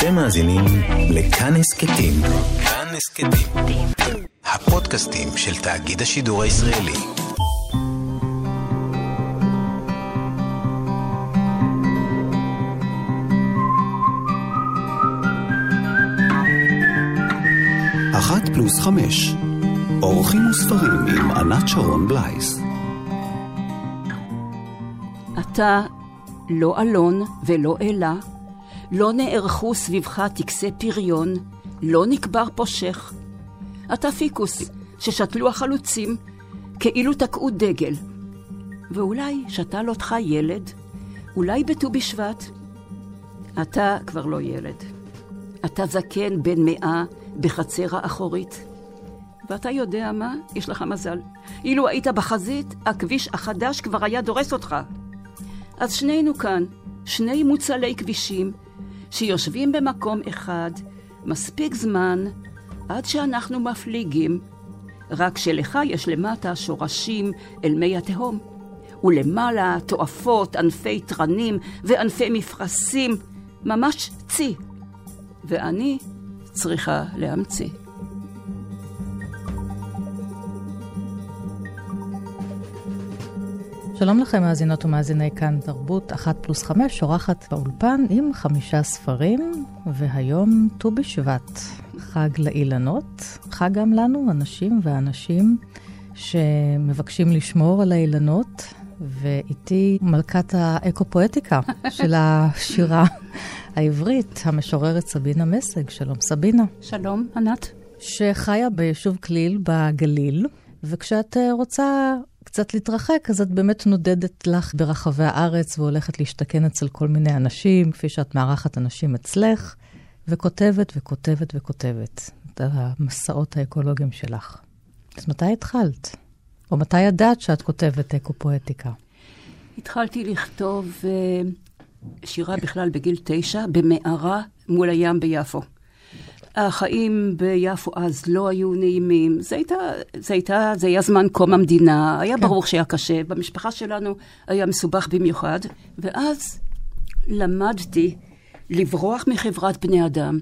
אתם מאזינים לכאן הסכתים. כאן הסכתים. הפודקאסטים של תאגיד השידור הישראלי. אחת פלוס חמש. אורחים וספרים עם ענת שרון בלייס. אתה לא אלון ולא אלה, לא נערכו סביבך טקסי פריון, לא נקבר פושך. אתה פיקוס ששתלו החלוצים כאילו תקעו דגל. ואולי שתל אותך ילד, אולי בט"ו בשבט. אתה כבר לא ילד. אתה זקן בן מאה בחצר האחורית. ואתה יודע מה? יש לך מזל. אילו היית בחזית, הכביש החדש כבר היה דורס אותך. אז שנינו כאן, שני מוצלי כבישים, שיושבים במקום אחד מספיק זמן עד שאנחנו מפליגים, רק שלך יש למטה שורשים אל מי התהום, ולמעלה תועפות ענפי תרנים וענפי מפרשים, ממש צי, ואני צריכה להמציא. שלום לכם, מאזינות ומאזיני כאן תרבות, אחת פלוס חמש, אורחת באולפן עם חמישה ספרים, והיום ט"ו בשבט, חג לאילנות, חג גם לנו, הנשים והאנשים שמבקשים לשמור על האילנות, ואיתי מלכת האקו-פואטיקה של השירה העברית, המשוררת סבינה מסג. שלום, סבינה. שלום, ענת. שחיה ביישוב כליל בגליל, וכשאת רוצה קצת להתרחק, אז את באמת נודדת לך ברחבי הארץ והולכת להשתכן אצל כל מיני אנשים, כפי שאת מארחת אנשים אצלך, וכותבת וכותבת וכותבת את המסעות האקולוגיים שלך. אז מתי התחלת? או מתי ידעת שאת כותבת אקו-פואטיקה? התחלתי לכתוב uh, שירה בכלל בגיל תשע, במערה מול הים ביפו. החיים ביפו אז לא היו נעימים. זה הייתה, זה הייתה, זה היה זמן קום המדינה, היה כן. ברור שהיה קשה. במשפחה שלנו היה מסובך במיוחד, ואז למדתי לברוח מחברת בני אדם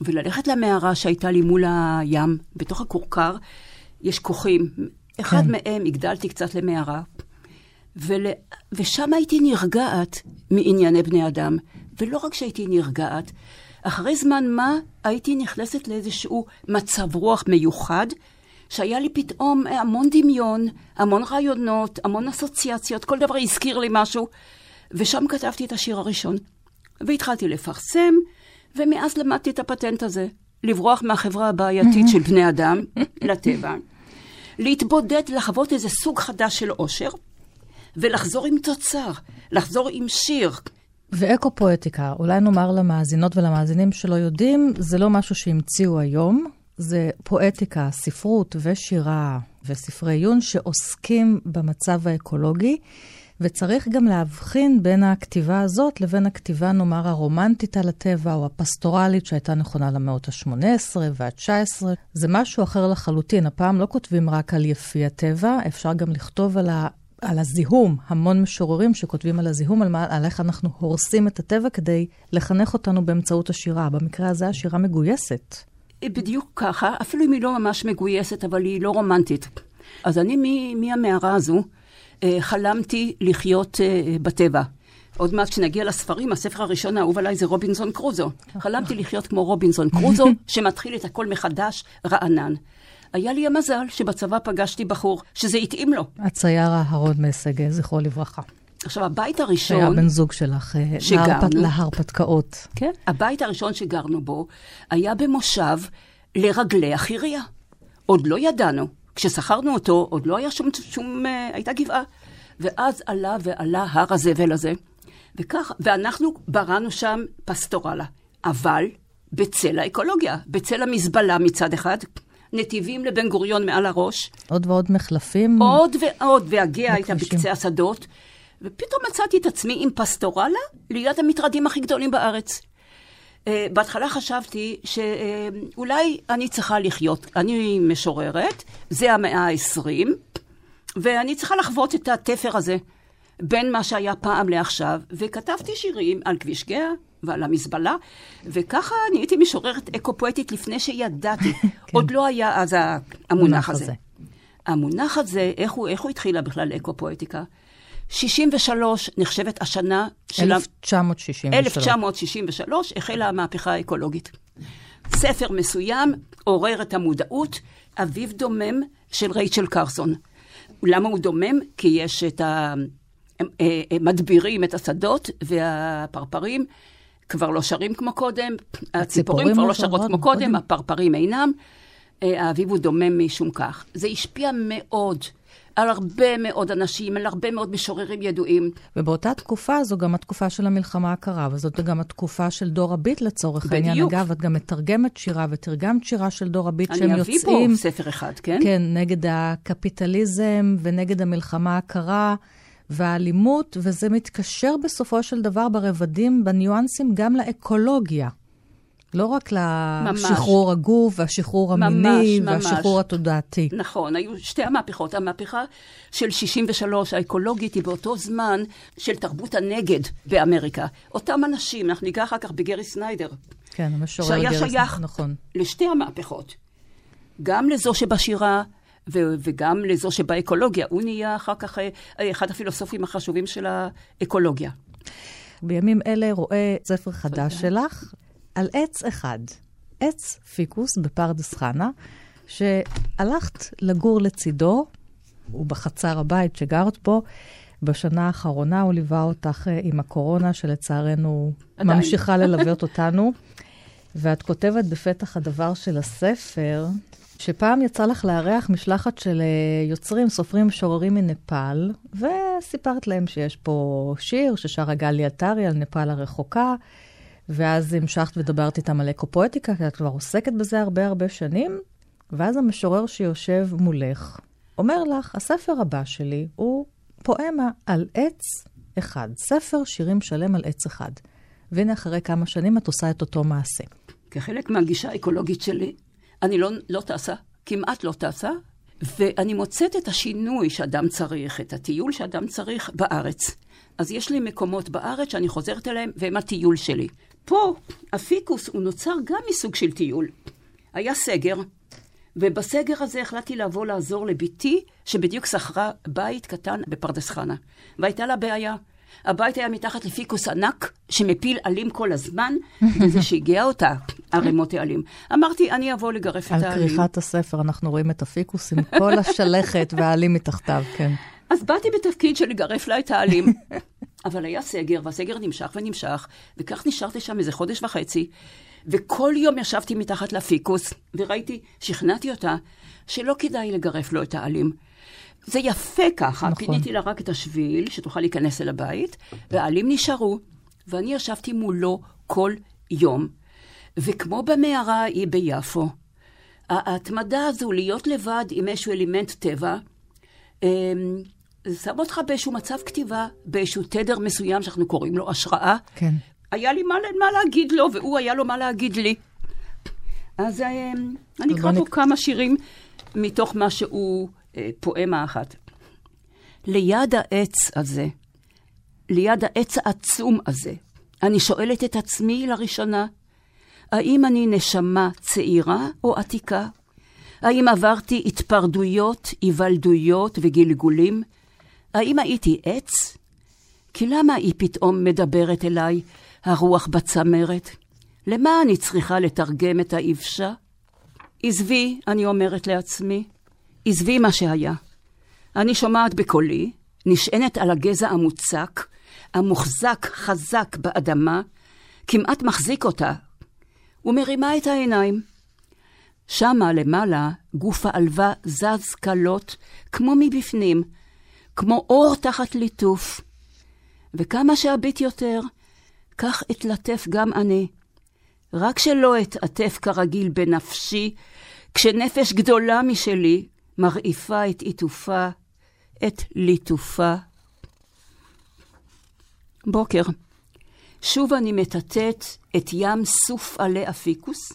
וללכת למערה שהייתה לי מול הים, בתוך הכורכר, יש כוכים. אחד כן. מהם הגדלתי קצת למערה, ול... ושם הייתי נרגעת מענייני בני אדם. ולא רק שהייתי נרגעת, אחרי זמן מה הייתי נכנסת לאיזשהו מצב רוח מיוחד, שהיה לי פתאום המון דמיון, המון רעיונות, המון אסוציאציות, כל דבר הזכיר לי משהו, ושם כתבתי את השיר הראשון. והתחלתי לפרסם, ומאז למדתי את הפטנט הזה, לברוח מהחברה הבעייתית של בני אדם לטבע, להתבודד, לחוות איזה סוג חדש של אושר, ולחזור עם תוצר, לחזור עם שיר, ואקו-פואטיקה, אולי נאמר למאזינות ולמאזינים שלא יודעים, זה לא משהו שהמציאו היום, זה פואטיקה, ספרות ושירה וספרי עיון שעוסקים במצב האקולוגי, וצריך גם להבחין בין הכתיבה הזאת לבין הכתיבה, נאמר, הרומנטית על הטבע או הפסטורלית שהייתה נכונה למאות ה-18 וה-19. זה משהו אחר לחלוטין. הפעם לא כותבים רק על יפי הטבע, אפשר גם לכתוב על על הזיהום, המון משוררים שכותבים על הזיהום, על, מה, על איך אנחנו הורסים את הטבע כדי לחנך אותנו באמצעות השירה. במקרה הזה השירה מגויסת. בדיוק ככה, אפילו אם היא לא ממש מגויסת, אבל היא לא רומנטית. אז אני מהמערה הזו אה, חלמתי לחיות אה, בטבע. עוד מעט כשנגיע לספרים, הספר הראשון האהוב עליי זה רובינזון קרוזו. חלמתי לחיות כמו רובינזון קרוזו, שמתחיל את הכל מחדש, רענן. היה לי המזל שבצבא פגשתי בחור שזה התאים לו. הצייר אהרון מסג, זכרו לברכה. עכשיו, הבית הראשון... שהיה בן זוג שלך, אה, שגרנו, להרפתקאות. כן, הבית הראשון שגרנו בו היה במושב לרגלי החירייה. עוד לא ידענו. כששכרנו אותו, עוד לא היה שום, שום, uh, הייתה גבעה. ואז עלה ועלה הר הזבל הזה, וכך, ואנחנו בראנו שם פסטורלה. אבל בצל האקולוגיה, בצל המזבלה מצד אחד, נתיבים לבן גוריון מעל הראש. עוד ועוד מחלפים. עוד ועוד, והגאה הייתה בקצה השדות. ופתאום מצאתי את עצמי עם פסטורלה ליד המטרדים הכי גדולים בארץ. Uh, בהתחלה חשבתי שאולי uh, אני צריכה לחיות, אני משוררת, זה המאה ה-20, ואני צריכה לחוות את התפר הזה בין מה שהיה פעם לעכשיו, וכתבתי שירים על כביש גאה, ועל המזבלה, וככה נהייתי משוררת אקו-פואטית לפני שידעתי. כן. עוד לא היה אז המונח הזה. הזה. המונח הזה, איך הוא, איך הוא התחילה בכלל אקו-פואטיקה? 63 נחשבת השנה של... ה- 1963. 1963 החלה המהפכה האקולוגית. ספר מסוים עורר את המודעות, אביו דומם של רייצ'ל קרסון. למה הוא דומם? כי יש את ה... הם, אה, הם מדבירים את השדות, והפרפרים כבר לא שרים כמו קודם, הציפורים כבר לא שרות שרות כמו קודם, קודם. הפרפרים אינם. אה, האביב הוא דומם משום כך. זה השפיע מאוד על הרבה מאוד אנשים, על הרבה מאוד משוררים ידועים. ובאותה תקופה זו גם התקופה של המלחמה הקרה, וזאת גם התקופה של דור הביט לצורך העניין. בדיוק. אגב, את גם מתרגמת שירה ותרגמת שירה של דור הביט שהם אני אביא פה יוצאים, ספר אחד, כן? כן, נגד הקפיטליזם ונגד המלחמה הקרה והאלימות, וזה מתקשר בסופו של דבר ברבדים, בניואנסים, גם לאקולוגיה. לא רק לשחרור הגוף והשחרור המיני ממש, ממש. והשחרור התודעתי. נכון, היו שתי המהפכות. המהפכה של 63, האקולוגית, היא באותו זמן של תרבות הנגד באמריקה. אותם אנשים, אנחנו ניגע אחר כך בגרי סניידר, כן, המשורר שהיה גרס, שייך נכון. לשתי המהפכות. גם לזו שבשירה ו- וגם לזו שבאקולוגיה. הוא נהיה אחר כך אה, אה, אחד הפילוסופים החשובים של האקולוגיה. בימים אלה רואה ספר חדש שלך על עץ אחד, עץ פיקוס בפרדס חנה, שהלכת לגור לצידו, הוא בחצר הבית שגרת בו. בשנה האחרונה הוא ליווה אותך אה, עם הקורונה, שלצערנו עדיין. ממשיכה ללוות אותנו. ואת כותבת בפתח הדבר של הספר, שפעם יצא לך לארח משלחת של אה, יוצרים, סופרים ומשוררים מנפאל, וסיפרת להם שיש פה שיר ששרה גלי עטרי על נפאל הרחוקה, ואז המשכת ודיברת איתם על אקו-פואטיקה, כי את כבר עוסקת בזה הרבה הרבה שנים, ואז המשורר שיושב מולך אומר לך, הספר הבא שלי הוא פואמה על עץ אחד, ספר שירים שלם על עץ אחד. והנה, אחרי כמה שנים את עושה את אותו מעשה. כחלק מהגישה האקולוגית שלי, אני לא, לא טסה, כמעט לא טסה, ואני מוצאת את השינוי שאדם צריך, את הטיול שאדם צריך בארץ. אז יש לי מקומות בארץ שאני חוזרת אליהם, והם הטיול שלי. פה, הפיקוס הוא נוצר גם מסוג של טיול. היה סגר, ובסגר הזה החלטתי לבוא לעזור לבתי, שבדיוק שכרה בית קטן בפרדס חנה. והייתה לה בעיה. הבית היה מתחת לפיקוס ענק, שמפיל עלים כל הזמן, וזה שיגע אותה, ערימות העלים. אמרתי, אני אבוא לגרף את על העלים. כריכת הספר אנחנו רואים את הפיקוס עם כל השלכת והעלים מתחתיו, כן. אז באתי בתפקיד של לגרף לה את העלים. אבל היה סגר, והסגר נמשך ונמשך, וכך נשארתי שם איזה חודש וחצי, וכל יום ישבתי מתחת לפיקוס, וראיתי, שכנעתי אותה, שלא כדאי לגרף לו את העלים. זה יפה ככה, נכון. פיניתי לה רק את השביל, שתוכל להיכנס אל הבית, והעלים נשארו, ואני ישבתי מולו כל יום. וכמו במערה ההיא ביפו, ההתמדה הזו להיות לבד עם איזשהו אלימנט טבע, אמ, זה שם אותך באיזשהו מצב כתיבה, באיזשהו תדר מסוים שאנחנו קוראים לו השראה. כן. היה לי מה, מה להגיד לו, והוא היה לו מה להגיד לי. אז אמ, אני אקרא פה נק- כמה שירים מתוך מה שהוא פואמה אחת. ליד העץ הזה, ליד העץ העצום הזה, אני שואלת את עצמי לראשונה, האם אני נשמה צעירה או עתיקה? האם עברתי התפרדויות, היוולדויות וגלגולים? האם הייתי עץ? כי למה היא פתאום מדברת אליי, הרוח בצמרת? למה אני צריכה לתרגם את האבשה? עזבי, אני אומרת לעצמי, עזבי מה שהיה. אני שומעת בקולי, נשענת על הגזע המוצק, המוחזק חזק באדמה, כמעט מחזיק אותה, ומרימה את העיניים. שמה למעלה גוף העלווה זז קלות, כמו מבפנים, כמו אור תחת ליטוף. וכמה שאביט יותר, כך אתלטף גם אני. רק שלא אתעטף כרגיל בנפשי, כשנפש גדולה משלי מרעיפה את עיטופה, את ליטופה. בוקר. שוב אני מטאטאת את ים סוף עלי אפיקוס,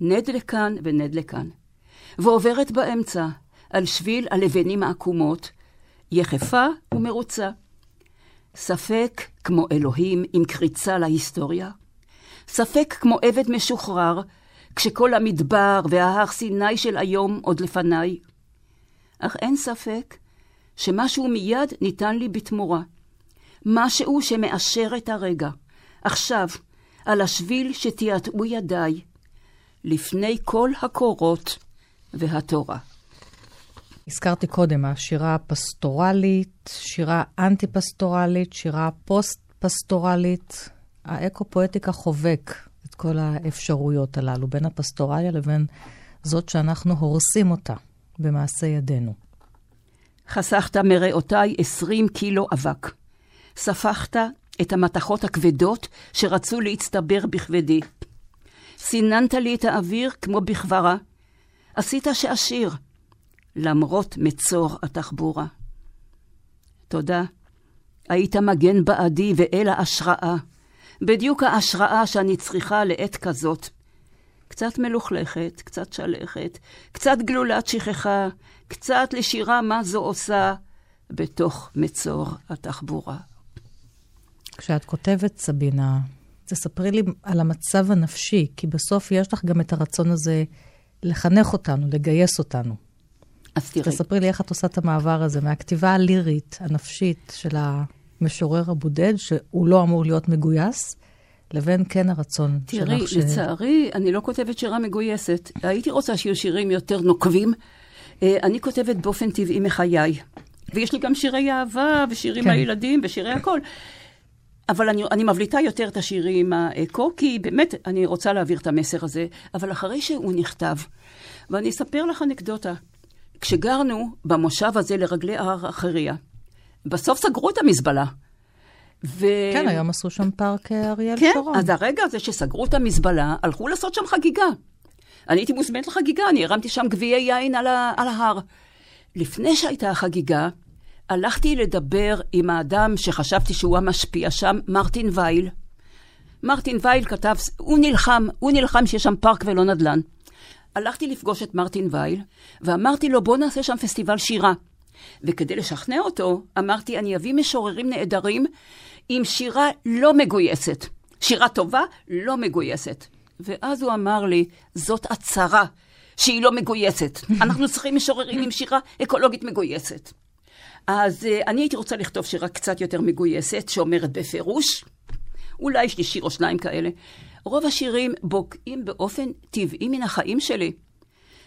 נד לכאן ונד לכאן, ועוברת באמצע, על שביל הלבנים העקומות, יחפה ומרוצה. ספק כמו אלוהים עם קריצה להיסטוריה, ספק כמו עבד משוחרר, כשכל המדבר וההר סיני של היום עוד לפניי. אך אין ספק שמשהו מיד ניתן לי בתמורה. משהו שמאשר את הרגע. עכשיו, על השביל שתיעטעו ידיי, לפני כל הקורות והתורה. הזכרתי קודם, השירה הפסטורלית, שירה אנטי-פסטורלית, שירה פוסט-פסטורלית. האקו-פואטיקה חובקת את כל האפשרויות הללו, בין הפסטורליה לבין זאת שאנחנו הורסים אותה במעשה ידינו. חסכת מריאותיי עשרים קילו אבק. ספחת את המתכות הכבדות שרצו להצטבר בכבדי. סיננת לי את האוויר כמו בכברה. עשית שאשיר, למרות מצור התחבורה. תודה. היית מגן בעדי ואל ההשראה. בדיוק ההשראה שאני צריכה לעת כזאת. קצת מלוכלכת, קצת שלכת, קצת גלולת שכחה, קצת לשירה מה זו עושה בתוך מצור התחבורה. כשאת כותבת, סבינה, תספרי לי על המצב הנפשי, כי בסוף יש לך גם את הרצון הזה לחנך אותנו, לגייס אותנו. אז תראי. תספרי לי איך את עושה את המעבר הזה מהכתיבה הלירית, הנפשית של המשורר הבודד, שהוא לא אמור להיות מגויס, לבין כן הרצון תראי, שלך ש... תראי, לצערי, אני לא כותבת שירה מגויסת. הייתי רוצה שיהיו שירים יותר נוקבים. אה, אני כותבת באופן טבעי מחיי. ויש לי גם שירי אהבה, ושירים כן. הילדים, ושירי הכל. אבל אני, אני מבליטה יותר את השירים האקו, כי באמת, אני רוצה להעביר את המסר הזה. אבל אחרי שהוא נכתב, ואני אספר לך אנקדוטה. כשגרנו במושב הזה לרגלי הר אחריה, בסוף סגרו את המזבלה. ו... כן, היום עשו שם פארק אה, אריאל כן, שרון. אז הרגע הזה שסגרו את המזבלה, הלכו לעשות שם חגיגה. אני הייתי מוזמנת לחגיגה, אני הרמתי שם גביעי יין על, ה- על ההר. לפני שהייתה החגיגה, הלכתי לדבר עם האדם שחשבתי שהוא המשפיע שם, מרטין וייל. מרטין וייל כתב, הוא נלחם, הוא נלחם שיש שם פארק ולא נדל"ן. הלכתי לפגוש את מרטין וייל, ואמרתי לו, בוא נעשה שם פסטיבל שירה. וכדי לשכנע אותו, אמרתי, אני אביא משוררים נהדרים עם שירה לא מגויסת. שירה טובה, לא מגויסת. ואז הוא אמר לי, זאת הצהרה שהיא לא מגויסת. אנחנו צריכים משוררים עם שירה אקולוגית מגויסת. אז uh, אני הייתי רוצה לכתוב שירה קצת יותר מגויסת, שאומרת בפירוש, אולי יש לי שיר או שניים כאלה. רוב השירים בוקעים באופן טבעי מן החיים שלי.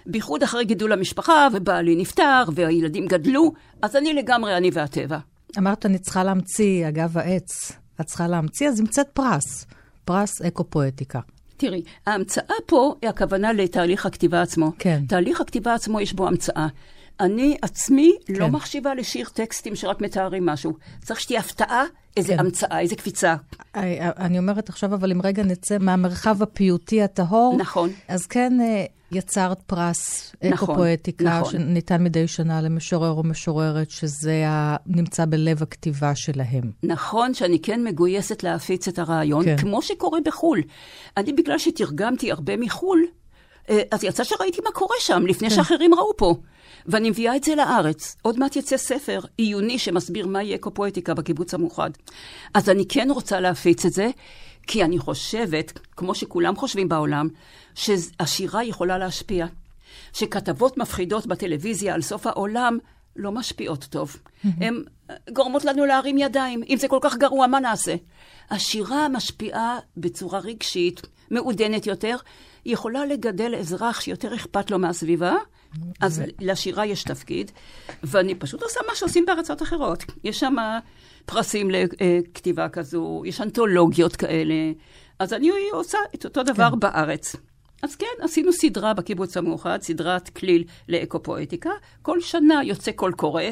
בייחוד אחרי גידול המשפחה, ובעלי נפטר, והילדים גדלו, אז אני לגמרי אני והטבע. אמרת, אני צריכה להמציא, אגב העץ. את צריכה להמציא, אז המצאת פרס. פרס אקו-פואטיקה. תראי, ההמצאה פה היא הכוונה לתהליך הכתיבה עצמו. כן. תהליך הכתיבה עצמו יש בו המצאה. אני עצמי כן. לא כן. מחשיבה לשיר טקסטים שרק מתארים משהו. צריך שתהיה הפתעה, איזה כן. המצאה, איזה קפיצה. אני, אני אומרת עכשיו, אבל אם רגע נצא מהמרחב הפיוטי הטהור, נכון. אז כן אה, יצרת פרס נכון, אקו-פואטיקה, נכון. שניתן מדי שנה למשורר או משוררת, שזה ה... נמצא בלב הכתיבה שלהם. נכון שאני כן מגויסת להפיץ את הרעיון, כן. כן. כמו שקורה בחו"ל. אני, בגלל שתרגמתי הרבה מחו"ל, אה, אז יצא שראיתי מה קורה שם, לפני כן. שאחרים ראו פה. ואני מביאה את זה לארץ. עוד מעט יצא ספר עיוני שמסביר מהי אקו-פואטיקה בקיבוץ המאוחד. אז אני כן רוצה להפיץ את זה, כי אני חושבת, כמו שכולם חושבים בעולם, שהשירה יכולה להשפיע. שכתבות מפחידות בטלוויזיה על סוף העולם לא משפיעות טוב. הן גורמות לנו להרים ידיים. אם זה כל כך גרוע, מה נעשה? השירה משפיעה בצורה רגשית, מעודנת יותר. היא יכולה לגדל אזרח שיותר אכפת לו מהסביבה, אז לשירה יש תפקיד, ואני פשוט עושה מה שעושים בארצות אחרות. יש שם פרסים לכתיבה כזו, יש אנתולוגיות כאלה, אז אני עושה את אותו דבר כן. בארץ. אז כן, עשינו סדרה בקיבוץ המאוחד, סדרת כליל לאקו-פואטיקה. כל שנה יוצא קול קורא,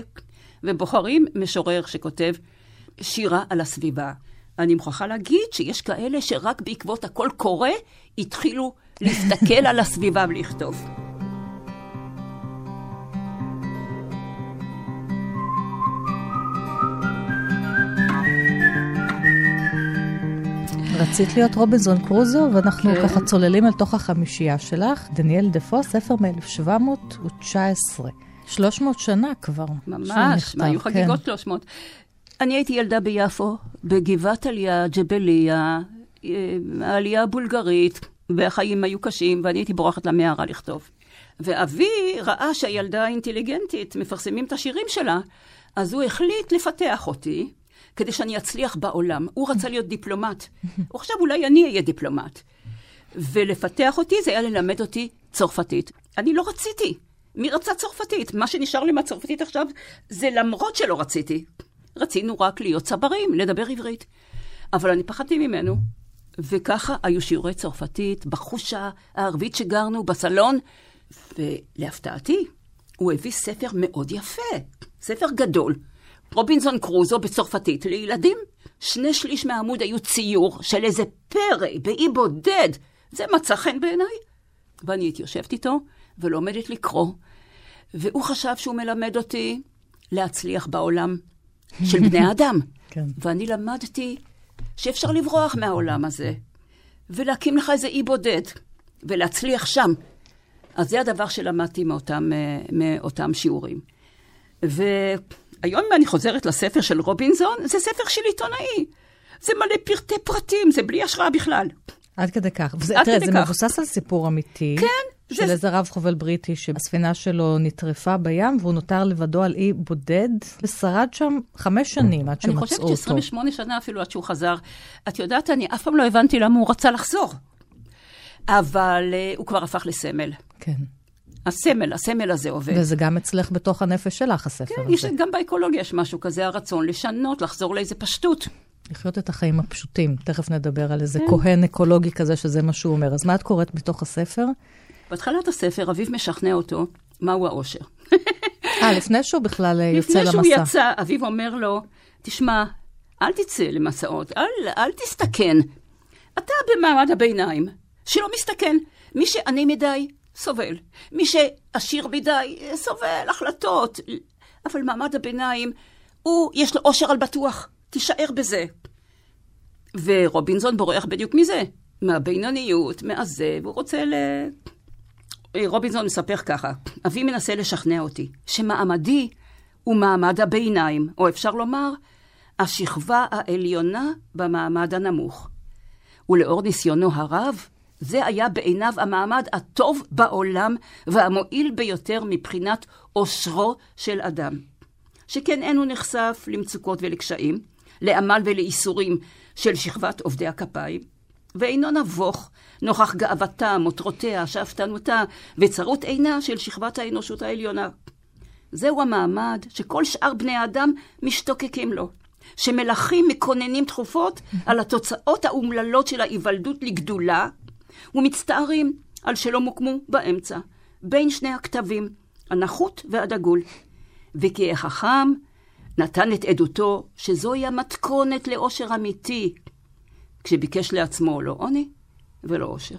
ובוחרים משורר שכותב שירה על הסביבה. אני מוכרחה להגיד שיש כאלה שרק בעקבות הקול קורא התחילו להסתכל על הסביבה ולכתוב. רצית להיות רובינזון קרוזו, ואנחנו כן. ככה צוללים אל תוך החמישייה שלך. דניאל דפו, ספר מ-1719. 300 שנה כבר. ממש, מה, היו כן. חגיגות 300. אני הייתי ילדה ביפו, בגבעת עליה, ג'בליה, אה, העלייה הבולגרית, והחיים היו קשים, ואני הייתי בורחת למערה לכתוב. ואבי ראה שהילדה אינטליגנטית, מפרסמים את השירים שלה, אז הוא החליט לפתח אותי, כדי שאני אצליח בעולם. הוא רצה להיות דיפלומט. חשב, אולי אני אהיה דיפלומט. ולפתח אותי זה היה ללמד אותי צרפתית. אני לא רציתי. מי רצה צרפתית? מה שנשאר לי מהצרפתית עכשיו זה למרות שלא רציתי. רצינו רק להיות צברים, לדבר עברית. אבל אני פחדתי ממנו. וככה היו שיעורי צרפתית בחושה הערבית שגרנו, בסלון, ולהפתעתי, הוא הביא ספר מאוד יפה, ספר גדול. רובינזון קרוזו בצרפתית לילדים. שני שליש מהעמוד היו ציור של איזה פרא באי בודד. זה מצא חן בעיניי. ואני הייתי יושבת איתו ולומדת לקרוא, והוא חשב שהוא מלמד אותי להצליח בעולם של בני האדם. כן. ואני למדתי שאפשר לברוח מהעולם הזה, ולהקים לך איזה אי בודד, ולהצליח שם. אז זה הדבר שלמדתי מאותם, אה, מאותם שיעורים. והיום אם אני חוזרת לספר של רובינזון, זה ספר של עיתונאי. זה מלא פרטי פרטים, זה בלי השראה בכלל. עד כדי כך. וזה, עד תראה, כדי זה כך. מבוסס על סיפור אמיתי. כן, של זה- איזה רב חובל בריטי שהספינה שלו נטרפה בים, והוא נותר לבדו על אי בודד, ושרד שם חמש שנים עד אני שמצאו חושבת אותו. ש-28 שנה אפילו עד שהוא חזר. את יודעת, אני אף פעם לא הבנתי למה הוא רצה לחזור. אבל uh, הוא כבר הפך לסמל. כן. הסמל, הסמל הזה עובד. וזה גם אצלך בתוך הנפש שלך, הספר כן, הזה. יש, גם באקולוגיה יש משהו כזה, הרצון לשנות, לחזור לאיזה פשטות. לחיות את החיים הפשוטים. תכף נדבר על כן. איזה כהן אקולוגי כזה, שזה מה שהוא אומר. אז מה את קוראת בתוך הספר? בהתחלת הספר, אביו משכנע אותו מהו האושר. אה, לפני שהוא בכלל יוצא לפני שהוא למסע. יצא, אביו אומר לו, תשמע, אל תצא למסעות, אל, אל תסתכן. אתה במעמד הביניים, שלא מסתכן. מי שעני מדי, סובל. מי שעשיר מדי, סובל החלטות. אבל מעמד הביניים, הוא, יש לו אושר על בטוח. תישאר בזה. ורובינזון בורח בדיוק מזה, מהבינוניות, מהזה, והוא רוצה ל... רובינזון מספר ככה, אבי מנסה לשכנע אותי שמעמדי הוא מעמד הביניים, או אפשר לומר, השכבה העליונה במעמד הנמוך. ולאור ניסיונו הרב, זה היה בעיניו המעמד הטוב בעולם והמועיל ביותר מבחינת אושרו של אדם. שכן אין הוא נחשף למצוקות ולקשיים, לעמל ולאיסורים של שכבת עובדי הכפיים, ואינו נבוך נוכח גאוותה, מטרותיה, שאפתנותה וצרות עינה של שכבת האנושות העליונה. זהו המעמד שכל שאר בני האדם משתוקקים לו, שמלכים מקוננים תכופות על התוצאות האומללות של ההיוולדות לגדולה, ומצטערים על שלא מוקמו באמצע, בין שני הכתבים, הנחות והדגול. וכי החכם נתן את עדותו שזוהי המתכונת לאושר אמיתי, כשביקש לעצמו לא עוני ולא אושר.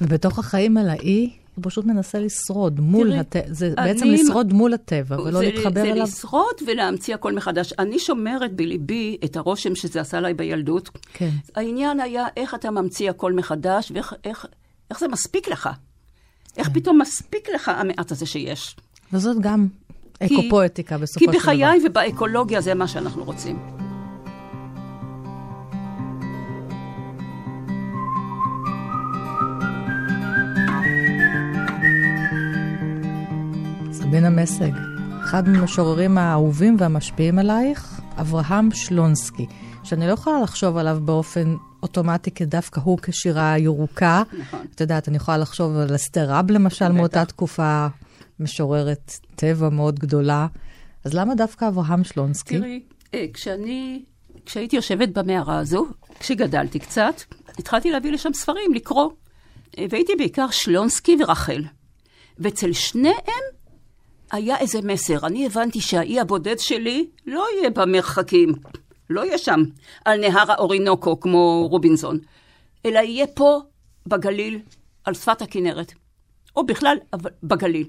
ובתוך החיים על האי, הוא פשוט מנסה לשרוד מול תראי, הטבע. זה אני- בעצם לשרוד מול הטבע, ולא זה, להתחבר זה אליו. לשרוד ולהמציא הכל מחדש. אני שומרת בליבי את הרושם שזה עשה עליי בילדות. כן. העניין היה איך אתה ממציא הכל מחדש, ואיך איך, איך זה מספיק לך. איך פתאום מספיק לך המעט הזה שיש. וזאת גם כי- אקופואטיקה בסופו כי של דבר. בחיי ובאקולוגיה זה מה שאנחנו רוצים. סבינה מסג, אחד מהמשוררים האהובים והמשפיעים עלייך, אברהם שלונסקי, שאני לא יכולה לחשוב עליו באופן אוטומטי כדווקא הוא כשירה ירוקה. נכון. את יודעת, אני יכולה לחשוב על אסתר רב למשל. מאותה תקופה, משוררת טבע מאוד גדולה. אז למה דווקא אברהם שלונסקי? תראי, אה, כשאני, כשהייתי יושבת במערה הזו, כשגדלתי קצת, התחלתי להביא לשם ספרים, לקרוא. אה, והייתי בעיקר שלונסקי ורחל. ואצל שניהם היה איזה מסר. אני הבנתי שהאי הבודד שלי לא יהיה במרחקים, לא יהיה שם, על נהר האורינוקו כמו רובינזון, אלא יהיה פה, בגליל, על שפת הכנרת. או בכלל, בגליל.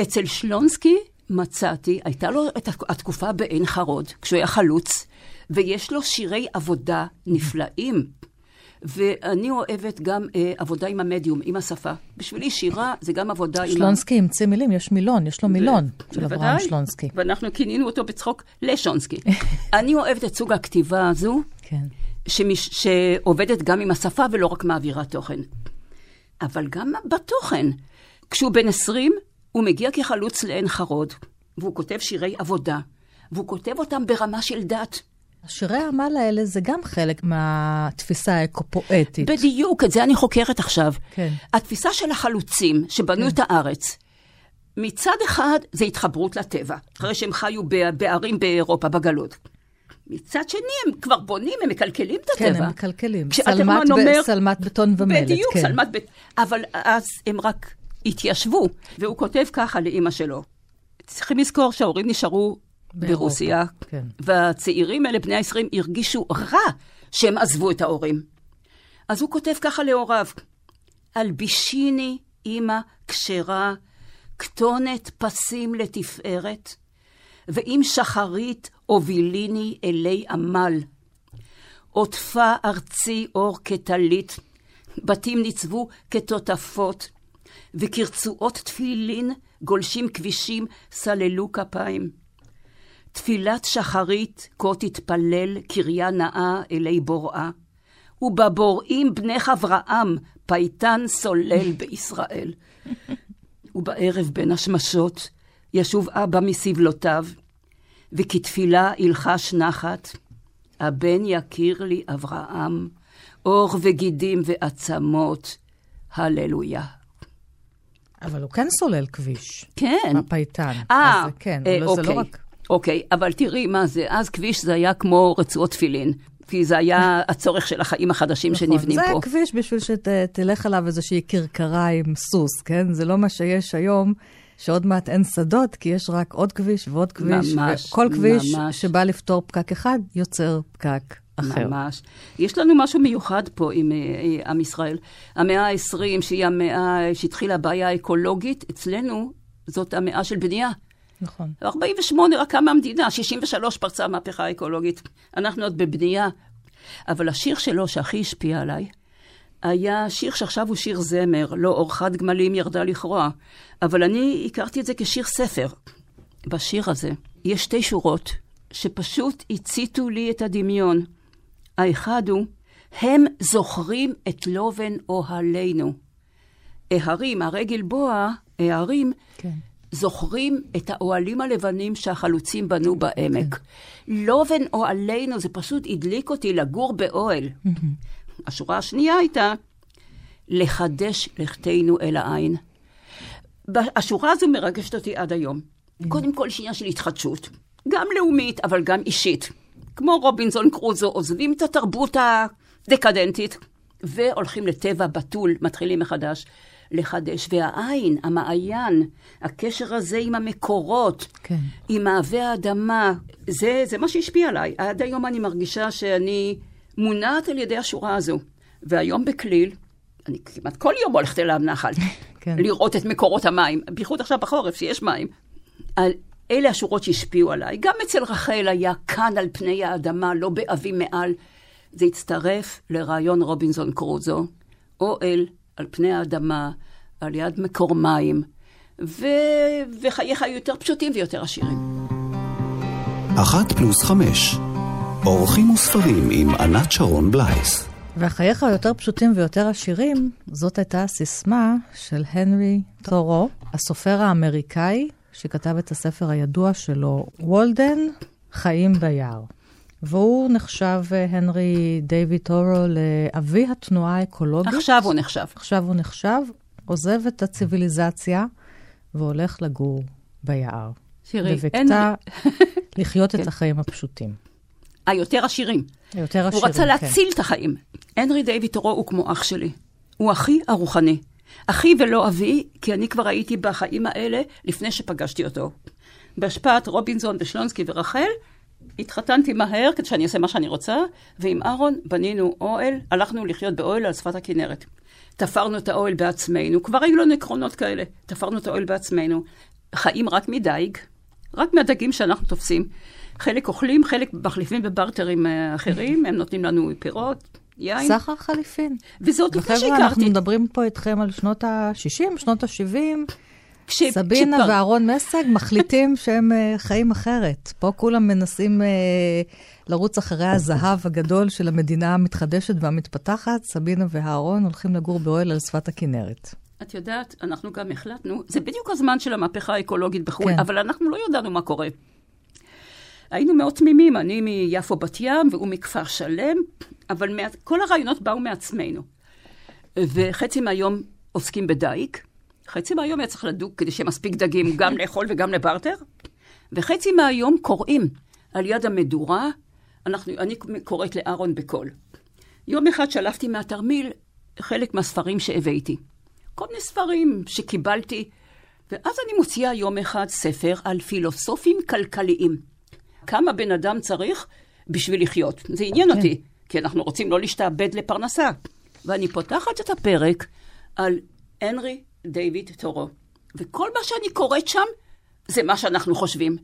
אצל שלונסקי מצאתי, הייתה לו את התקופה בעין חרוד, כשהוא היה חלוץ, ויש לו שירי עבודה נפלאים. ואני אוהבת גם אה, עבודה עם המדיום, עם השפה. בשבילי שירה זה גם עבודה עם... ה- שלונסקי המציא מילים, יש מילון, יש לו מילון של בוודאי. אברהם שלונסקי. ואנחנו כינינו אותו בצחוק לשונסקי. אני אוהבת את סוג הכתיבה הזו, כן. שמש, שעובדת גם עם השפה ולא רק מעבירה תוכן. אבל גם בתוכן. כשהוא בן 20, הוא מגיע כחלוץ לעין חרוד, והוא כותב שירי עבודה, והוא כותב אותם ברמה של דת. שירי העמל האלה זה גם חלק מהתפיסה האקופואטית. בדיוק, את זה אני חוקרת עכשיו. כן. התפיסה של החלוצים שבנו את הארץ, מצד אחד זה התחברות לטבע, אחרי שהם חיו בערים באירופה, בגלות. מצד שני, הם כבר בונים, הם מקלקלים את הטבע. כן, הם מקלקלים. שלמת, אומר- ב... שלמת בטון ומלט, בדיוק, כן. שלמת בית. אבל אז הם רק התיישבו, והוא כותב ככה לאימא שלו. צריכים לזכור שההורים נשארו ברוסיה, כן. והצעירים האלה, בני ה-20, הרגישו רע שהם עזבו את ההורים. אז הוא כותב ככה להוריו: הלבישיני, אימא כשרה, כתונת פסים לתפארת, ואם שחרית הוביליני אלי עמל. עוטפה ארצי אור כטלית, בתים ניצבו כתותפות, וכרצועות תפילין גולשים כבישים סללו כפיים. תפילת שחרית כה תתפלל קריה נאה אלי בוראה, ובבוראים בני אברהם פייטן סולל בישראל. ובערב בין השמשות ישוב אבא מסבלותיו, וכתפילה ילחש נחת, הבן יכיר לי אברהם, אור וגידים ועצמות, הללויה. אבל הוא כן סולל כביש. כן. הפייטן. אה, כן, אה, אבל זה אוקיי. לא רק... אוקיי, אבל תראי מה זה, אז כביש זה היה כמו רצועות תפילין, כי זה היה הצורך של החיים החדשים שנבנים נכון, פה. זה כביש בשביל שתלך עליו איזושהי כרכרה עם סוס, כן? זה לא מה שיש היום, שעוד מעט אין שדות, כי יש רק עוד כביש ועוד כביש. ממש, וכל כביש ממש. שבא לפתור פקק אחד, יוצר פקק אחר. ממש. יש לנו משהו מיוחד פה עם אה, עם ישראל. המאה ה-20, שהיא המאה שהתחילה הבעיה האקולוגית, אצלנו זאת המאה של בנייה. נכון. 48 רק קמה המדינה, 63 פרצה המהפכה האקולוגית. אנחנו עוד בבנייה. אבל השיר שלו שהכי השפיע עליי, היה שיר שעכשיו הוא שיר זמר, לא אורחת גמלים ירדה לכרוע, אבל אני הכרתי את זה כשיר ספר. בשיר הזה יש שתי שורות שפשוט הציתו לי את הדמיון. האחד הוא, הם זוכרים את לובן אוהלינו. ההרים, הרי גלבוע, ההרים, כן. זוכרים את האוהלים הלבנים שהחלוצים בנו בעמק. לובן אוהלינו, זה פשוט הדליק אותי לגור באוהל. השורה השנייה הייתה, לחדש לכתנו אל העין. השורה הזו מרגשת אותי עד היום. קודם כל, יש עניין של התחדשות, גם לאומית, אבל גם אישית. כמו רובינזון קרוזו, עוזבים את התרבות הדקדנטית, והולכים לטבע בתול, מתחילים מחדש. לחדש, והעין, המעיין, הקשר הזה עם המקורות, כן. עם אהבי האדמה, זה, זה מה שהשפיע עליי. עד היום אני מרגישה שאני מונעת על ידי השורה הזו. והיום בכליל, אני כמעט כל יום הולכת אליו נחל, כן. לראות את מקורות המים, בייחוד עכשיו בחורף שיש מים. על, אלה השורות שהשפיעו עליי. גם אצל רחל היה כאן על פני האדמה, לא באבי מעל. זה הצטרף לרעיון רובינזון קרוזו, אוהל על פני האדמה, על יד מקור מים, ו... וחייך היו יותר פשוטים ויותר עשירים. אחת פלוס חמש. אורחים וספרים עם ענת שרון בלייס. והחייך היותר פשוטים ויותר עשירים, זאת הייתה הסיסמה של הנרי תורו, הסופר האמריקאי, שכתב את הספר הידוע שלו, וולדן, חיים ביער. והוא נחשב, אה, הנרי דיוויד תורו, לאבי התנועה האקולוגית. עכשיו הוא נחשב. עכשיו הוא נחשב, עוזב את הציוויליזציה והולך לגור ביער. שירי, בבקתה לחיות כן. את החיים הפשוטים. היותר עשירים. היותר הוא עשירים, רצה כן. להציל את החיים. הנרי דיוויד תורו הוא כמו אח שלי. הוא אחי הרוחני. אחי ולא אבי, כי אני כבר הייתי בחיים האלה לפני שפגשתי אותו. בהשפעת רובינזון ושלונסקי ורחל, התחתנתי מהר כדי שאני אעשה מה שאני רוצה, ועם אהרון בנינו אוהל, הלכנו לחיות באוהל על שפת הכנרת. תפרנו את האוהל בעצמנו, כבר היו לנו עקרונות כאלה, תפרנו את האוהל בעצמנו. חיים רק מדייג, רק מהדגים שאנחנו תופסים. חלק אוכלים, חלק מחליפים בברטר עם אה, אחרים, הם נותנים לנו פירות, יין. סחר חליפין. וזה עוד לפני וחבר'ה, אנחנו שהכרתי. מדברים פה איתכם על שנות ה-60, שנות ה-70. כש... סבינה כשפר- ואהרון מסג מחליטים שהם אה, חיים אחרת. פה כולם מנסים אה, לרוץ אחרי הזהב הגדול של המדינה המתחדשת והמתפתחת. סבינה ואהרון הולכים לגור באוהל על שפת הכנרת. את יודעת, אנחנו גם החלטנו, זה בדיוק הזמן של המהפכה האקולוגית בחו"ל, כן. אבל אנחנו לא ידענו מה קורה. היינו מאוד תמימים, אני מיפו בת ים והוא מכפר שלם, אבל מה, כל הרעיונות באו מעצמנו. וחצי מהיום עוסקים בדייג, חצי מהיום היה צריך לדוג כדי שיהיה מספיק דגים גם לאכול וגם לברטר, וחצי מהיום קוראים על יד המדורה, אנחנו, אני קוראת לאהרון בקול. יום אחד שלפתי מהתרמיל חלק מהספרים שהבאתי. כל מיני ספרים שקיבלתי, ואז אני מוציאה יום אחד ספר על פילוסופים כלכליים. כמה בן אדם צריך בשביל לחיות. זה עניין כן. אותי, כי אנחנו רוצים לא להשתעבד לפרנסה. ואני פותחת את הפרק על הנרי דיוויד תורו, וכל מה שאני קוראת שם זה מה שאנחנו חושבים.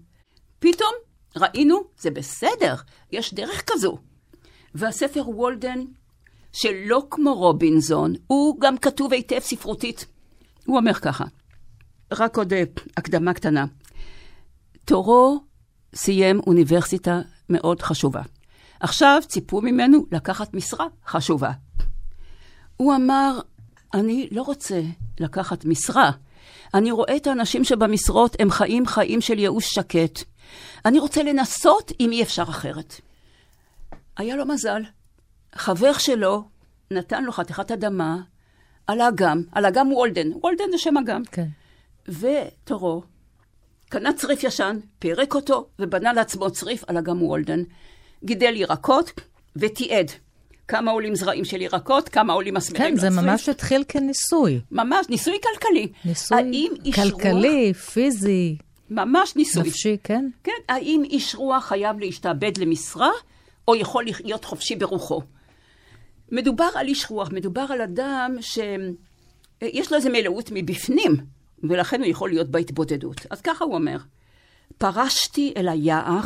פתאום ראינו, זה בסדר, יש דרך כזו. והספר וולדן, שלא כמו רובינזון, הוא גם כתוב היטב ספרותית. הוא אומר ככה, רק עוד אה, הקדמה קטנה. תורו סיים אוניברסיטה מאוד חשובה. עכשיו ציפו ממנו לקחת משרה חשובה. הוא אמר, אני לא רוצה לקחת משרה. אני רואה את האנשים שבמשרות הם חיים חיים של ייאוש שקט. אני רוצה לנסות אם אי אפשר אחרת. היה לו מזל. חבר שלו נתן לו חתיכת אדמה על האגם, על אגם וולדן. וולדן זה שם אגם. כן. ותורו קנה צריף ישן, פירק אותו ובנה לעצמו צריף על אגם וולדן. גידל ירקות ותיעד כמה עולים זרעים של ירקות, כמה עולים מסמרים כן, זה לצריף. ממש התחיל כניסוי. ממש, ניסוי כלכלי. ניסוי רוח... כלכלי, פיזי, ממש ניסוי. נפשי, כן? כן, האם איש רוח חייב להשתעבד למשרה, או יכול להיות חופשי ברוחו? מדובר על איש רוח, מדובר על אדם שיש לו איזה מלאות מבפנים, ולכן הוא יכול להיות בהתבודדות. אז ככה הוא אומר, פרשתי אל היער,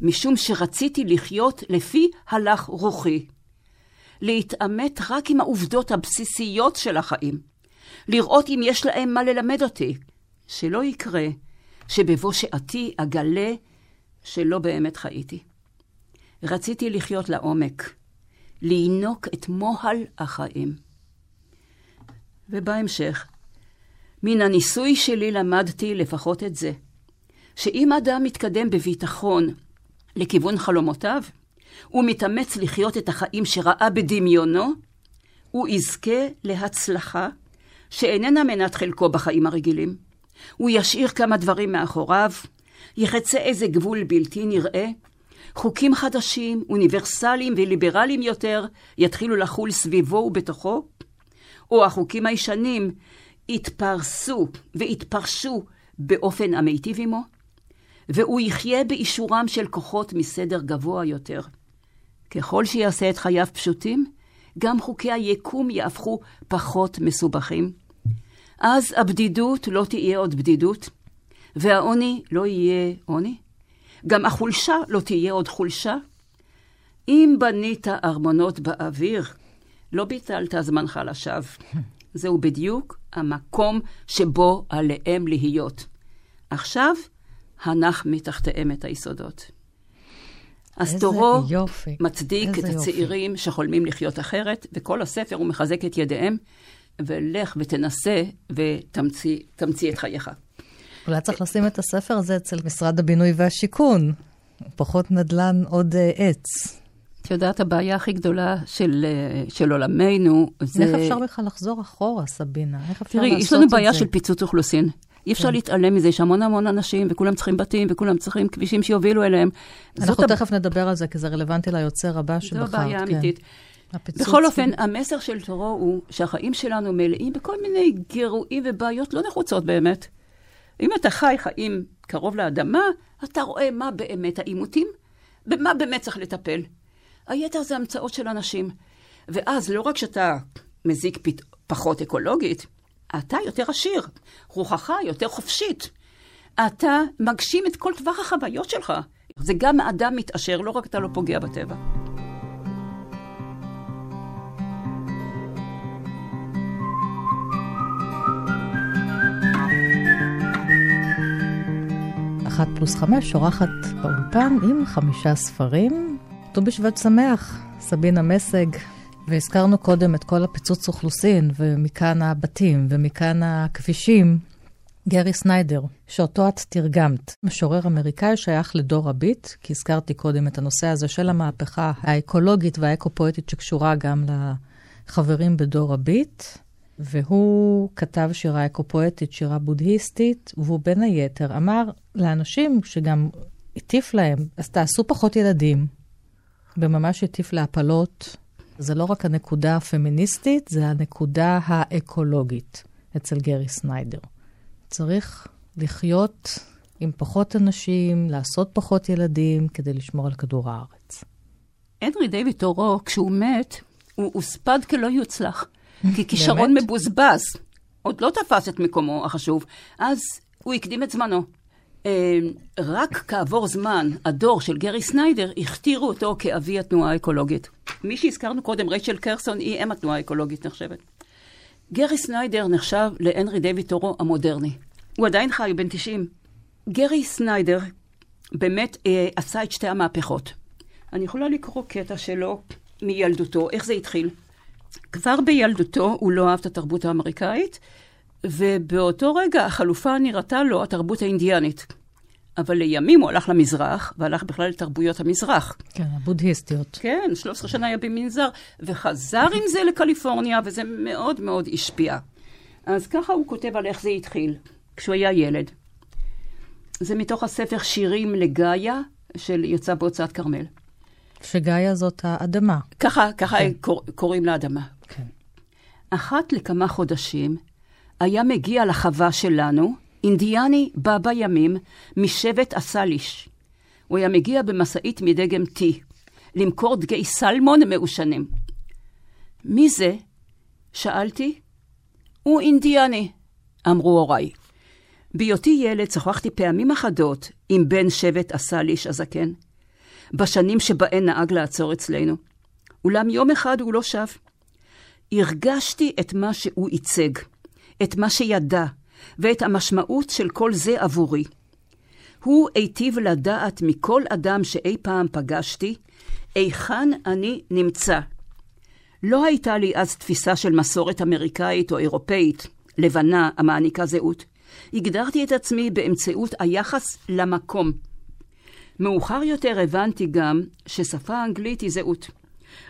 משום שרציתי לחיות לפי הלך רוחי. להתעמת רק עם העובדות הבסיסיות של החיים. לראות אם יש להם מה ללמד אותי. שלא יקרה שבבוא שעתי אגלה שלא באמת חייתי. רציתי לחיות לעומק, לינוק את מוהל החיים. ובהמשך, מן הניסוי שלי למדתי לפחות את זה, שאם אדם מתקדם בביטחון לכיוון חלומותיו, הוא מתאמץ לחיות את החיים שראה בדמיונו, הוא יזכה להצלחה שאיננה מנת חלקו בחיים הרגילים. הוא ישאיר כמה דברים מאחוריו, יחצה איזה גבול בלתי נראה, חוקים חדשים, אוניברסליים וליברליים יותר יתחילו לחול סביבו ובתוכו, או החוקים הישנים יתפרסו ויתפרשו באופן המיטיב עמו, והוא יחיה באישורם של כוחות מסדר גבוה יותר. ככל שיעשה את חייו פשוטים, גם חוקי היקום יהפכו פחות מסובכים. אז הבדידות לא תהיה עוד בדידות, והעוני לא יהיה עוני. גם החולשה לא תהיה עוד חולשה. אם בנית ארמונות באוויר, לא ביטלת זמנך לשווא. זהו בדיוק המקום שבו עליהם להיות. עכשיו, הנח מתחתיהם את היסודות. אז תורו יופי, מצדיק את יופי. הצעירים שחולמים לחיות אחרת, וכל הספר הוא מחזק את ידיהם, ולך ותנסה ותמציא תמציא את חייך. אולי צריך לשים את הספר הזה אצל משרד הבינוי והשיכון. פחות נדל"ן, עוד אה, עץ. את יודעת, הבעיה הכי גדולה של, אה, של עולמנו זה... איך אפשר בכלל לחזור אחורה, סבינה? איך אפשר תראי, לעשות את יש זה? לנו בעיה של פיצוץ אוכלוסין. אי אפשר כן. להתעלם מזה, יש המון המון אנשים, וכולם צריכים בתים, וכולם צריכים כבישים שיובילו אליהם. אנחנו תכף נדבר על זה, כי זה רלוונטי ליוצר הבא זו שבחרת. הבעיה כן. האמיתית. הפיצוץ, בכל אופן, כן. המסר של תורו הוא שהחיים שלנו מלאים בכל מיני גירויים ובעיות לא נחוצות באמת. אם אתה חי חיים קרוב לאדמה, אתה רואה מה באמת העימותים, במה באמת צריך לטפל. היתר זה המצאות של אנשים. ואז לא רק שאתה מזיק פת... פחות אקולוגית, אתה יותר עשיר, רוחך יותר חופשית. אתה מגשים את כל טווח החוויות שלך. זה גם האדם מתעשר, לא רק אתה לא פוגע בטבע. אחת פלוס חמש, אורחת באולפן עם חמישה ספרים. ט"ו בשבט שמח, סבינה משג, והזכרנו קודם את כל הפיצוץ אוכלוסין, ומכאן הבתים, ומכאן הכבישים. גרי סניידר, שאותו את תרגמת, משורר אמריקאי שייך לדור הביט, כי הזכרתי קודם את הנושא הזה של המהפכה האקולוגית והאקו-פואטית שקשורה גם לחברים בדור הביט. והוא כתב שירה אקו-פואטית, שירה בודהיסטית, והוא בין היתר אמר לאנשים שגם הטיף להם, אז תעשו פחות ילדים, וממש הטיף להפלות. זה לא רק הנקודה הפמיניסטית, זה הנקודה האקולוגית אצל גרי סניידר. צריך לחיות עם פחות אנשים, לעשות פחות ילדים, כדי לשמור על כדור הארץ. הנרי דיוויד תורו, כשהוא מת, הוא הוספד כלא יוצלח. כי כישרון מבוזבז. עוד לא תפס את מקומו החשוב, אז הוא הקדים את זמנו. אה, רק כעבור זמן, הדור של גרי סניידר הכתירו אותו כאבי התנועה האקולוגית. מי שהזכרנו קודם, רייצ'ל קרסון, היא אם התנועה האקולוגית נחשבת. גרי סניידר נחשב להנרי דיוויד טורו המודרני. הוא עדיין חי, בן 90. גרי סניידר באמת אה, עשה את שתי המהפכות. אני יכולה לקרוא קטע שלו מילדותו, איך זה התחיל. כבר בילדותו הוא לא אהב את התרבות האמריקאית, ובאותו רגע החלופה נראתה לו התרבות האינדיאנית. אבל לימים הוא הלך למזרח, והלך בכלל לתרבויות המזרח. כן, הבודהיסטיות. כן, 13 שנה היה במנזר, וחזר עם זה לקליפורניה, וזה מאוד מאוד השפיע. אז ככה הוא כותב על איך זה התחיל, כשהוא היה ילד. זה מתוך הספר שירים לגאיה, של יצא בהוצאת כרמל. שגאיה זאת האדמה. ככה, ככה כן. קור, קוראים לאדמה. כן. אחת לכמה חודשים היה מגיע לחווה שלנו אינדיאני בא בימים משבט אסליש. הוא היה מגיע במשאית מדגם T, למכור דגי סלמון מעושנים. מי זה? שאלתי. הוא אינדיאני, אמרו הוריי. בהיותי ילד שוחחתי פעמים אחדות עם בן שבט אסליש הזקן. בשנים שבהן נהג לעצור אצלנו. אולם יום אחד הוא לא שב. הרגשתי את מה שהוא ייצג, את מה שידע, ואת המשמעות של כל זה עבורי. הוא היטיב לדעת מכל אדם שאי פעם פגשתי, היכן אני נמצא. לא הייתה לי אז תפיסה של מסורת אמריקאית או אירופאית, לבנה, המעניקה זהות. הגדרתי את עצמי באמצעות היחס למקום. מאוחר יותר הבנתי גם ששפה האנגלית היא זהות.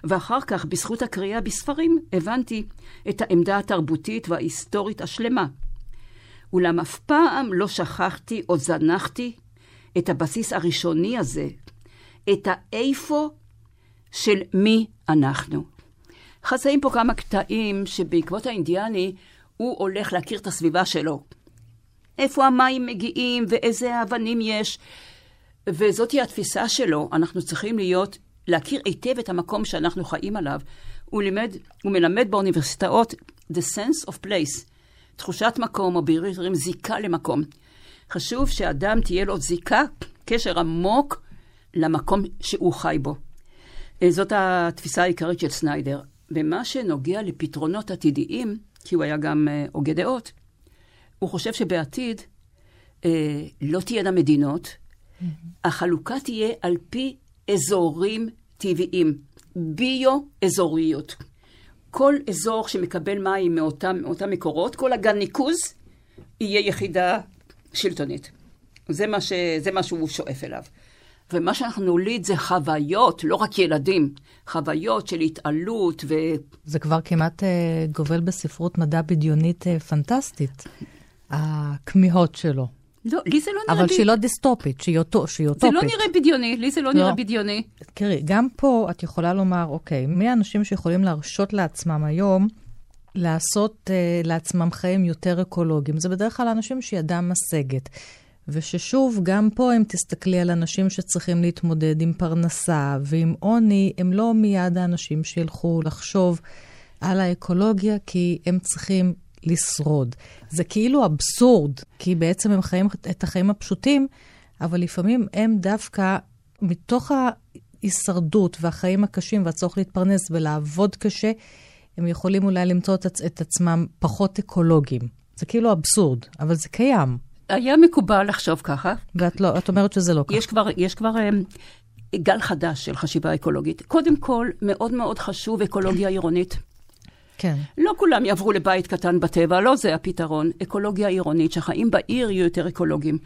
ואחר כך, בזכות הקריאה בספרים, הבנתי את העמדה התרבותית וההיסטורית השלמה. אולם אף פעם לא שכחתי או זנחתי את הבסיס הראשוני הזה, את האיפה של מי אנחנו. חסאים פה כמה קטעים שבעקבות האינדיאני הוא הולך להכיר את הסביבה שלו. איפה המים מגיעים ואיזה אבנים יש, וזאתי התפיסה שלו, אנחנו צריכים להיות, להכיר היטב את המקום שאנחנו חיים עליו. הוא לימד, הוא מלמד באוניברסיטאות the sense of place, תחושת מקום, או בעברית זיקה למקום. חשוב שאדם תהיה לו זיקה, קשר עמוק למקום שהוא חי בו. אה, זאת התפיסה העיקרית של סניידר. במה שנוגע לפתרונות עתידיים, כי הוא היה גם אה, הוגה דעות, הוא חושב שבעתיד אה, לא תהיינה מדינות, החלוקה תהיה על פי אזורים טבעיים, ביו-אזוריות. כל אזור שמקבל מים מאותם, מאותם מקורות, כל אגן ניקוז, יהיה יחידה שלטונית. זה מה, ש, זה מה שהוא שואף אליו. ומה שאנחנו נוליד זה חוויות, לא רק ילדים, חוויות של התעלות ו... זה כבר כמעט uh, גובל בספרות מדע בדיונית uh, פנטסטית, הכמיהות שלו. לא, לי זה לא נראה... אבל שהיא לא דיסטופית, שהיא אוטופית. זה לא נראה בדיוני, לי זה לא, לא נראה בדיוני. תראי, גם פה את יכולה לומר, אוקיי, מי האנשים שיכולים להרשות לעצמם היום לעשות uh, לעצמם חיים יותר אקולוגיים? זה בדרך כלל אנשים שידם משגת. וששוב, גם פה אם תסתכלי על אנשים שצריכים להתמודד עם פרנסה ועם עוני, הם לא מיד האנשים שילכו לחשוב על האקולוגיה, כי הם צריכים לשרוד. זה כאילו אבסורד, כי בעצם הם חיים את החיים הפשוטים, אבל לפעמים הם דווקא מתוך ההישרדות והחיים הקשים והצורך להתפרנס ולעבוד קשה, הם יכולים אולי למצוא את, עצמם פחות אקולוגיים. זה כאילו אבסורד, אבל זה קיים. היה מקובל לחשוב ככה. ואת לא, את אומרת שזה לא ככה. יש כבר, יש כבר um, גל חדש של חשיבה אקולוגית. קודם כל, מאוד מאוד חשוב אקולוגיה עירונית. כן. לא כולם יעברו לבית קטן בטבע, לא זה הפתרון. אקולוגיה עירונית, שהחיים בעיר יהיו יותר אקולוגיים.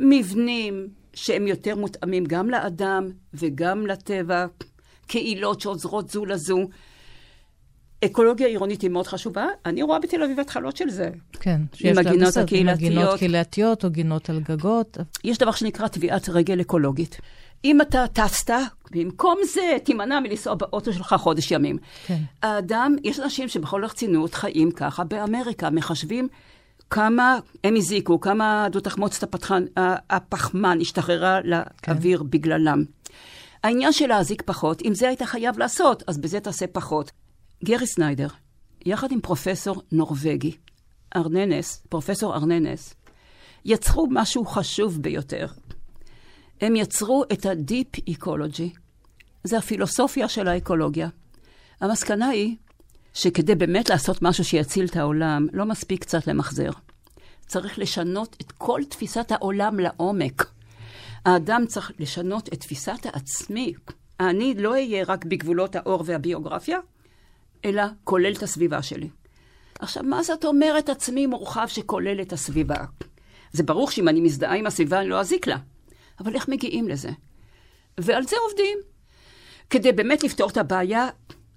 מבנים שהם יותר מותאמים גם לאדם וגם לטבע, קהילות שעוזרות זו לזו. אקולוגיה עירונית היא מאוד חשובה. אני רואה בתל אביב התחלות של זה. כן. עם לה עם הקהילתיות. הגינות קהילתיות או גינות על גגות. יש דבר שנקרא טביעת רגל אקולוגית. אם אתה טסת, במקום זה תימנע מלנסוע באוטו שלך חודש ימים. כן. האדם, יש אנשים שבכל הרצינות חיים ככה באמריקה, מחשבים כמה הם הזיקו, כמה דו-תחמוצת הפחמן, השתחררה לאוויר כן. בגללם. העניין של להזיק פחות, אם זה היית חייב לעשות, אז בזה תעשה פחות. גרי סניידר, יחד עם פרופסור נורבגי, ארננס, פרופסור ארננס, יצרו משהו חשוב ביותר. הם יצרו את ה-Deep Ecology. זה הפילוסופיה של האקולוגיה. המסקנה היא שכדי באמת לעשות משהו שיציל את העולם, לא מספיק קצת למחזר. צריך לשנות את כל תפיסת העולם לעומק. האדם צריך לשנות את תפיסת העצמי. אני לא אהיה רק בגבולות האור והביוגרפיה, אלא כולל את הסביבה שלי. עכשיו, מה זאת אומרת עצמי מורחב שכולל את הסביבה? זה ברור שאם אני מזדהה עם הסביבה, אני לא אזיק לה. אבל איך מגיעים לזה? ועל זה עובדים. כדי באמת לפתור את הבעיה,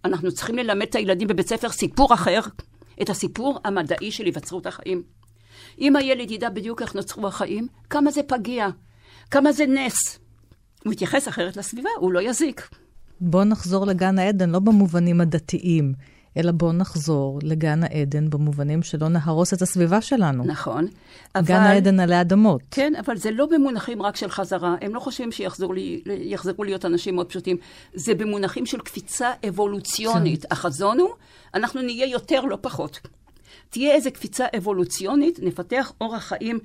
אנחנו צריכים ללמד את הילדים בבית ספר סיפור אחר, את הסיפור המדעי של היווצרות החיים. אם הילד ידע בדיוק איך נוצרו החיים, כמה זה פגיע, כמה זה נס. הוא יתייחס אחרת לסביבה, הוא לא יזיק. בואו נחזור לגן העדן, לא במובנים הדתיים, אלא בואו נחזור לגן העדן במובנים שלא נהרוס את הסביבה שלנו. נכון. גן העדן עלי אדמות. כן, אבל זה לא במונחים רק של חזרה. הם לא חושבים שיחזרו לי, להיות אנשים מאוד פשוטים. זה במונחים של קפיצה אבולוציונית. כן. החזון הוא, אנחנו נהיה יותר, לא פחות. תהיה איזו קפיצה אבולוציונית, נפתח אורח חיים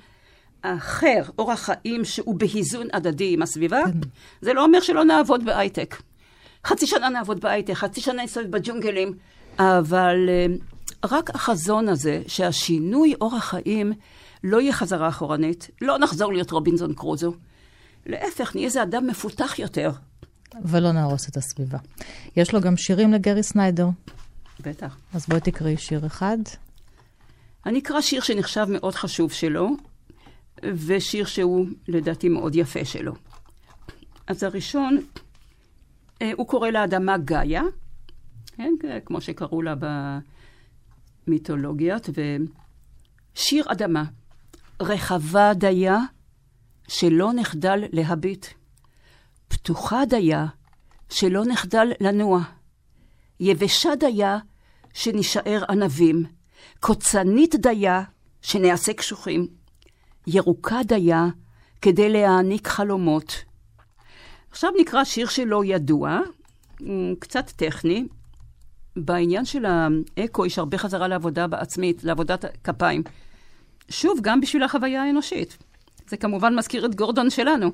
אחר, אורח חיים שהוא בהיזון הדדי עם הסביבה. כן. זה לא אומר שלא נעבוד בהייטק. חצי שנה נעבוד בהייטק, חצי שנה נסתובב בג'ונגלים, אבל uh, רק החזון הזה, שהשינוי אורח חיים לא יהיה חזרה אחורנית, לא נחזור להיות רובינזון קרוזו. להפך, נהיה איזה אדם מפותח יותר. ולא נהרוס את הסביבה. יש לו גם שירים לגרי סניידר. בטח. אז בואי תקראי שיר אחד. אני אקרא שיר שנחשב מאוד חשוב שלו, ושיר שהוא לדעתי מאוד יפה שלו. אז הראשון, אה, הוא קורא לאדמה גאיה, כן, כמו שקראו לה במיתולוגיות, ושיר אדמה, רחבה דייה שלא נחדל להביט, פתוחה דייה שלא נחדל לנוע, יבשה דייה שנישאר ענבים, קוצנית דייה שנעשה קשוחים, ירוקה דייה כדי להעניק חלומות. עכשיו נקרא שיר שלא ידוע, קצת טכני. בעניין של האקו יש הרבה חזרה לעבודה בעצמית, לעבודת כפיים. שוב, גם בשביל החוויה האנושית. זה כמובן מזכיר את גורדון שלנו.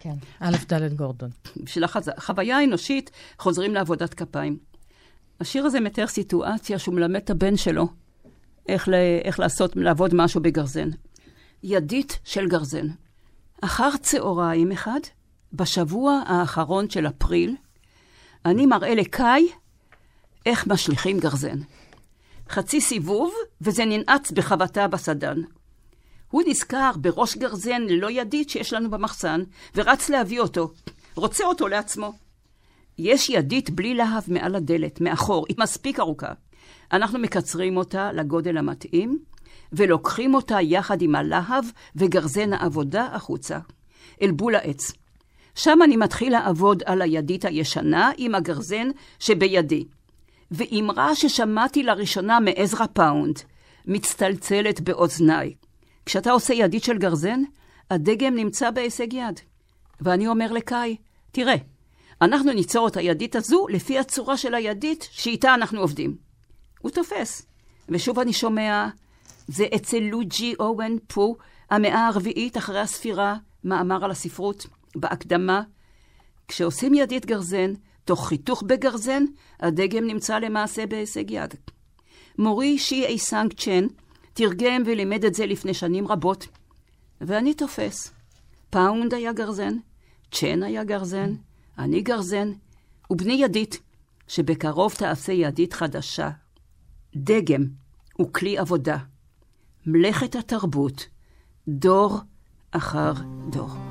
כן, א' ד' גורדון. בשביל החוויה האנושית חוזרים לעבודת כפיים. השיר הזה מתאר סיטואציה שהוא מלמד את הבן שלו איך, ל... איך לעשות, לעבוד משהו בגרזן. ידית של גרזן. אחר צהריים אחד, בשבוע האחרון של אפריל, אני מראה לקאי איך משליכים גרזן. חצי סיבוב, וזה ננעץ בחבטה בסדן. הוא נזכר בראש גרזן ללא ידית שיש לנו במחסן, ורץ להביא אותו. רוצה אותו לעצמו. יש ידית בלי להב מעל הדלת, מאחור, היא מספיק ארוכה. אנחנו מקצרים אותה לגודל המתאים, ולוקחים אותה יחד עם הלהב וגרזן העבודה החוצה, אל בול העץ. שם אני מתחיל לעבוד על הידית הישנה עם הגרזן שבידי. ואמרה ששמעתי לראשונה מעזרא פאונד, מצטלצלת באוזניי. כשאתה עושה ידית של גרזן, הדגם נמצא בהישג יד. ואני אומר לקאי, תראה, אנחנו ניצור את הידית הזו לפי הצורה של הידית שאיתה אנחנו עובדים. הוא תופס. ושוב אני שומע, זה אצל לוג'י אוון פו, המאה הרביעית אחרי הספירה, מאמר על הספרות, בהקדמה. כשעושים ידית גרזן, תוך חיתוך בגרזן, הדגם נמצא למעשה בהישג יד. מורי שיה-סיאנג צ'ן תרגם ולימד את זה לפני שנים רבות. ואני תופס. פאונד היה גרזן, צ'ן היה גרזן, אני גרזן, ובני ידית, שבקרוב תעשה ידית חדשה. דגם הוא כלי עבודה. מלאכת התרבות, דור אחר דור.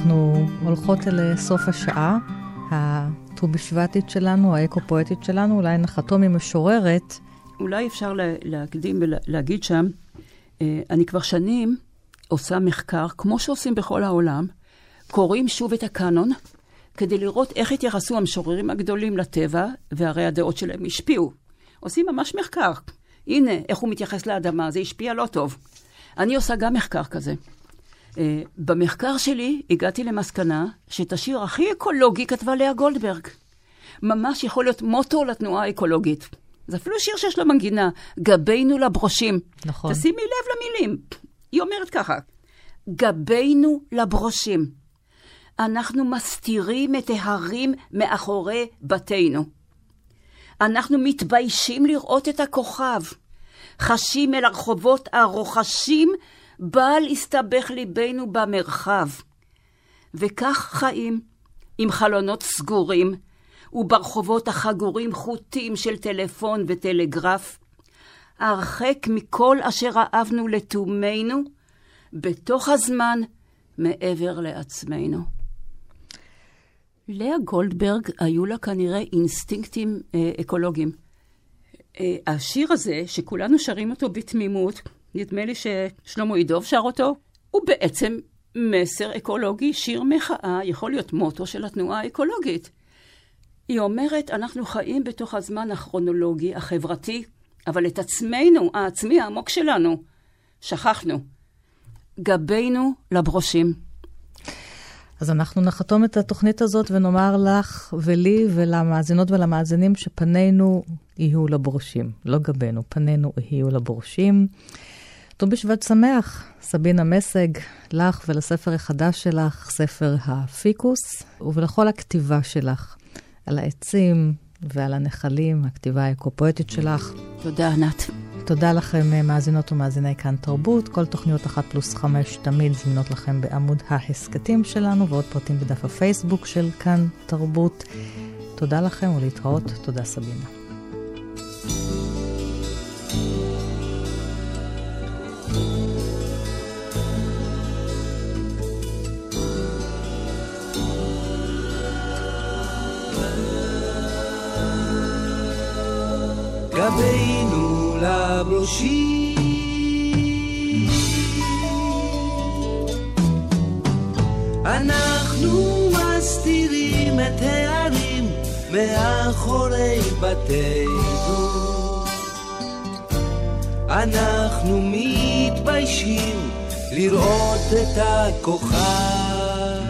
אנחנו הולכות אל סוף השעה, הט"ו בשבטית שלנו, האקו-פואטית שלנו, אולי נחתו ממשוררת. אולי אפשר להקדים ולהגיד שם, אה, אני כבר שנים עושה מחקר, כמו שעושים בכל העולם, קוראים שוב את הקאנון, כדי לראות איך התייחסו המשוררים הגדולים לטבע, והרי הדעות שלהם השפיעו. עושים ממש מחקר. הנה, איך הוא מתייחס לאדמה, זה השפיע לא טוב. אני עושה גם מחקר כזה. Uh, במחקר שלי הגעתי למסקנה שאת השיר הכי אקולוגי כתבה לאה גולדברג. ממש יכול להיות מוטו לתנועה האקולוגית. זה אפילו שיר שיש לו מנגינה, גבינו לברושים. נכון. תשימי לב למילים. היא אומרת ככה, גבינו לברושים. אנחנו מסתירים את ההרים מאחורי בתינו. אנחנו מתביישים לראות את הכוכב. חשים אל הרחובות הרוחשים, בל יסתבך ליבנו במרחב. וכך חיים, עם חלונות סגורים, וברחובות החגורים חוטים של טלפון וטלגרף, הרחק מכל אשר אהבנו לתומנו, בתוך הזמן מעבר לעצמנו. לאה גולדברג, היו לה כנראה אינסטינקטים אה, אקולוגיים. אה, השיר הזה, שכולנו שרים אותו בתמימות, נדמה לי ששלמה ידוב שר אותו, הוא בעצם מסר אקולוגי, שיר מחאה, יכול להיות מוטו של התנועה האקולוגית. היא אומרת, אנחנו חיים בתוך הזמן הכרונולוגי, החברתי, אבל את עצמנו, העצמי העמוק שלנו, שכחנו. גבינו לברושים. אז אנחנו נחתום את התוכנית הזאת ונאמר לך ולי ולמאזינות ולמאזינים שפנינו יהיו לברושים, לא גבינו, פנינו יהיו לברושים. ט"ו בשבט שמח, סבינה מסג, לך ולספר החדש שלך, ספר הפיקוס, ולכל הכתיבה שלך על העצים ועל הנחלים, הכתיבה האקופואטית שלך. תודה, ענת. תודה לכם, אה, מאזינות ומאזיני כאן תרבות. כל תוכניות אחת פלוס חמש תמיד זמינות לכם בעמוד ההסכתים שלנו, ועוד פרטים בדף הפייסבוק של כאן תרבות. תודה לכם ולהתראות. תודה, סבינה. גבינו לברושים אנחנו מסתירים את הערים מאחורי בתינו. אנחנו מתביישים לראות את הכוכב